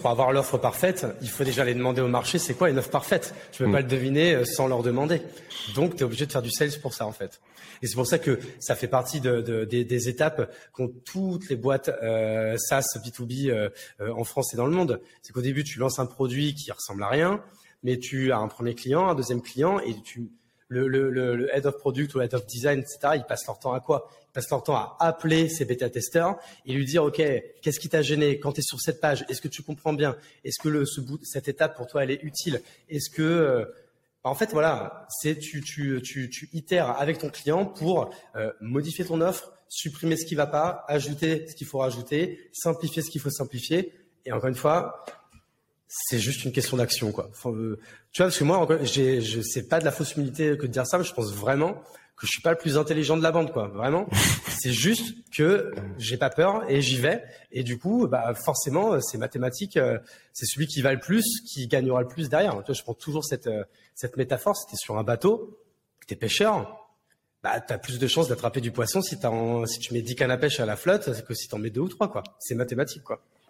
Pour avoir l'offre parfaite, il faut déjà aller demander au marché c'est quoi une offre parfaite? Tu peux mm. pas le deviner euh, sans leur demander. Donc tu es obligé de faire du sales pour ça en fait. Et c'est pour ça que ça fait partie de, de, des, des, étapes qu'ont toutes les boîtes euh, SaaS B2B euh, euh, en France et dans le monde. C'est qu'au début tu lances un produit qui ressemble à rien, mais tu as un premier client, un deuxième client et tu le, le, le, head of product ou head of design, etc., ils passent leur temps à quoi? Ils passent leur temps à appeler ces bêta-testeurs et lui dire, OK, qu'est-ce qui t'a gêné? Quand tu es sur cette page Est-ce que tu comprends bien? Est-ce que le, ce bout, cette étape pour toi, elle est utile? Est-ce que... Euh, en fait, voilà, c'est tu, tu, tu, tu itères avec ton client pour euh, modifier ton offre, supprimer ce qui va pas, ajouter ce qu'il faut rajouter, simplifier ce qu'il faut simplifier. Et encore une fois, c'est juste une question d'action, quoi. Euh, tu vois, parce que moi, j'ai, je sais pas de la fausse humilité que de dire ça, mais je pense vraiment que je suis pas le plus intelligent de la bande, quoi. Vraiment. c'est juste que j'ai pas peur et j'y vais. Et du coup, bah, forcément, c'est mathématique. Euh, c'est celui qui va le plus, qui gagnera le plus derrière. Tu vois, je prends toujours cette, euh, cette métaphore. Si t'es sur un bateau, que t'es pêcheur, bah, t'as plus de chances d'attraper du poisson si t'as si tu mets 10 cannes à pêche à la flotte que si t'en mets deux ou trois, quoi. C'est mathématique, quoi.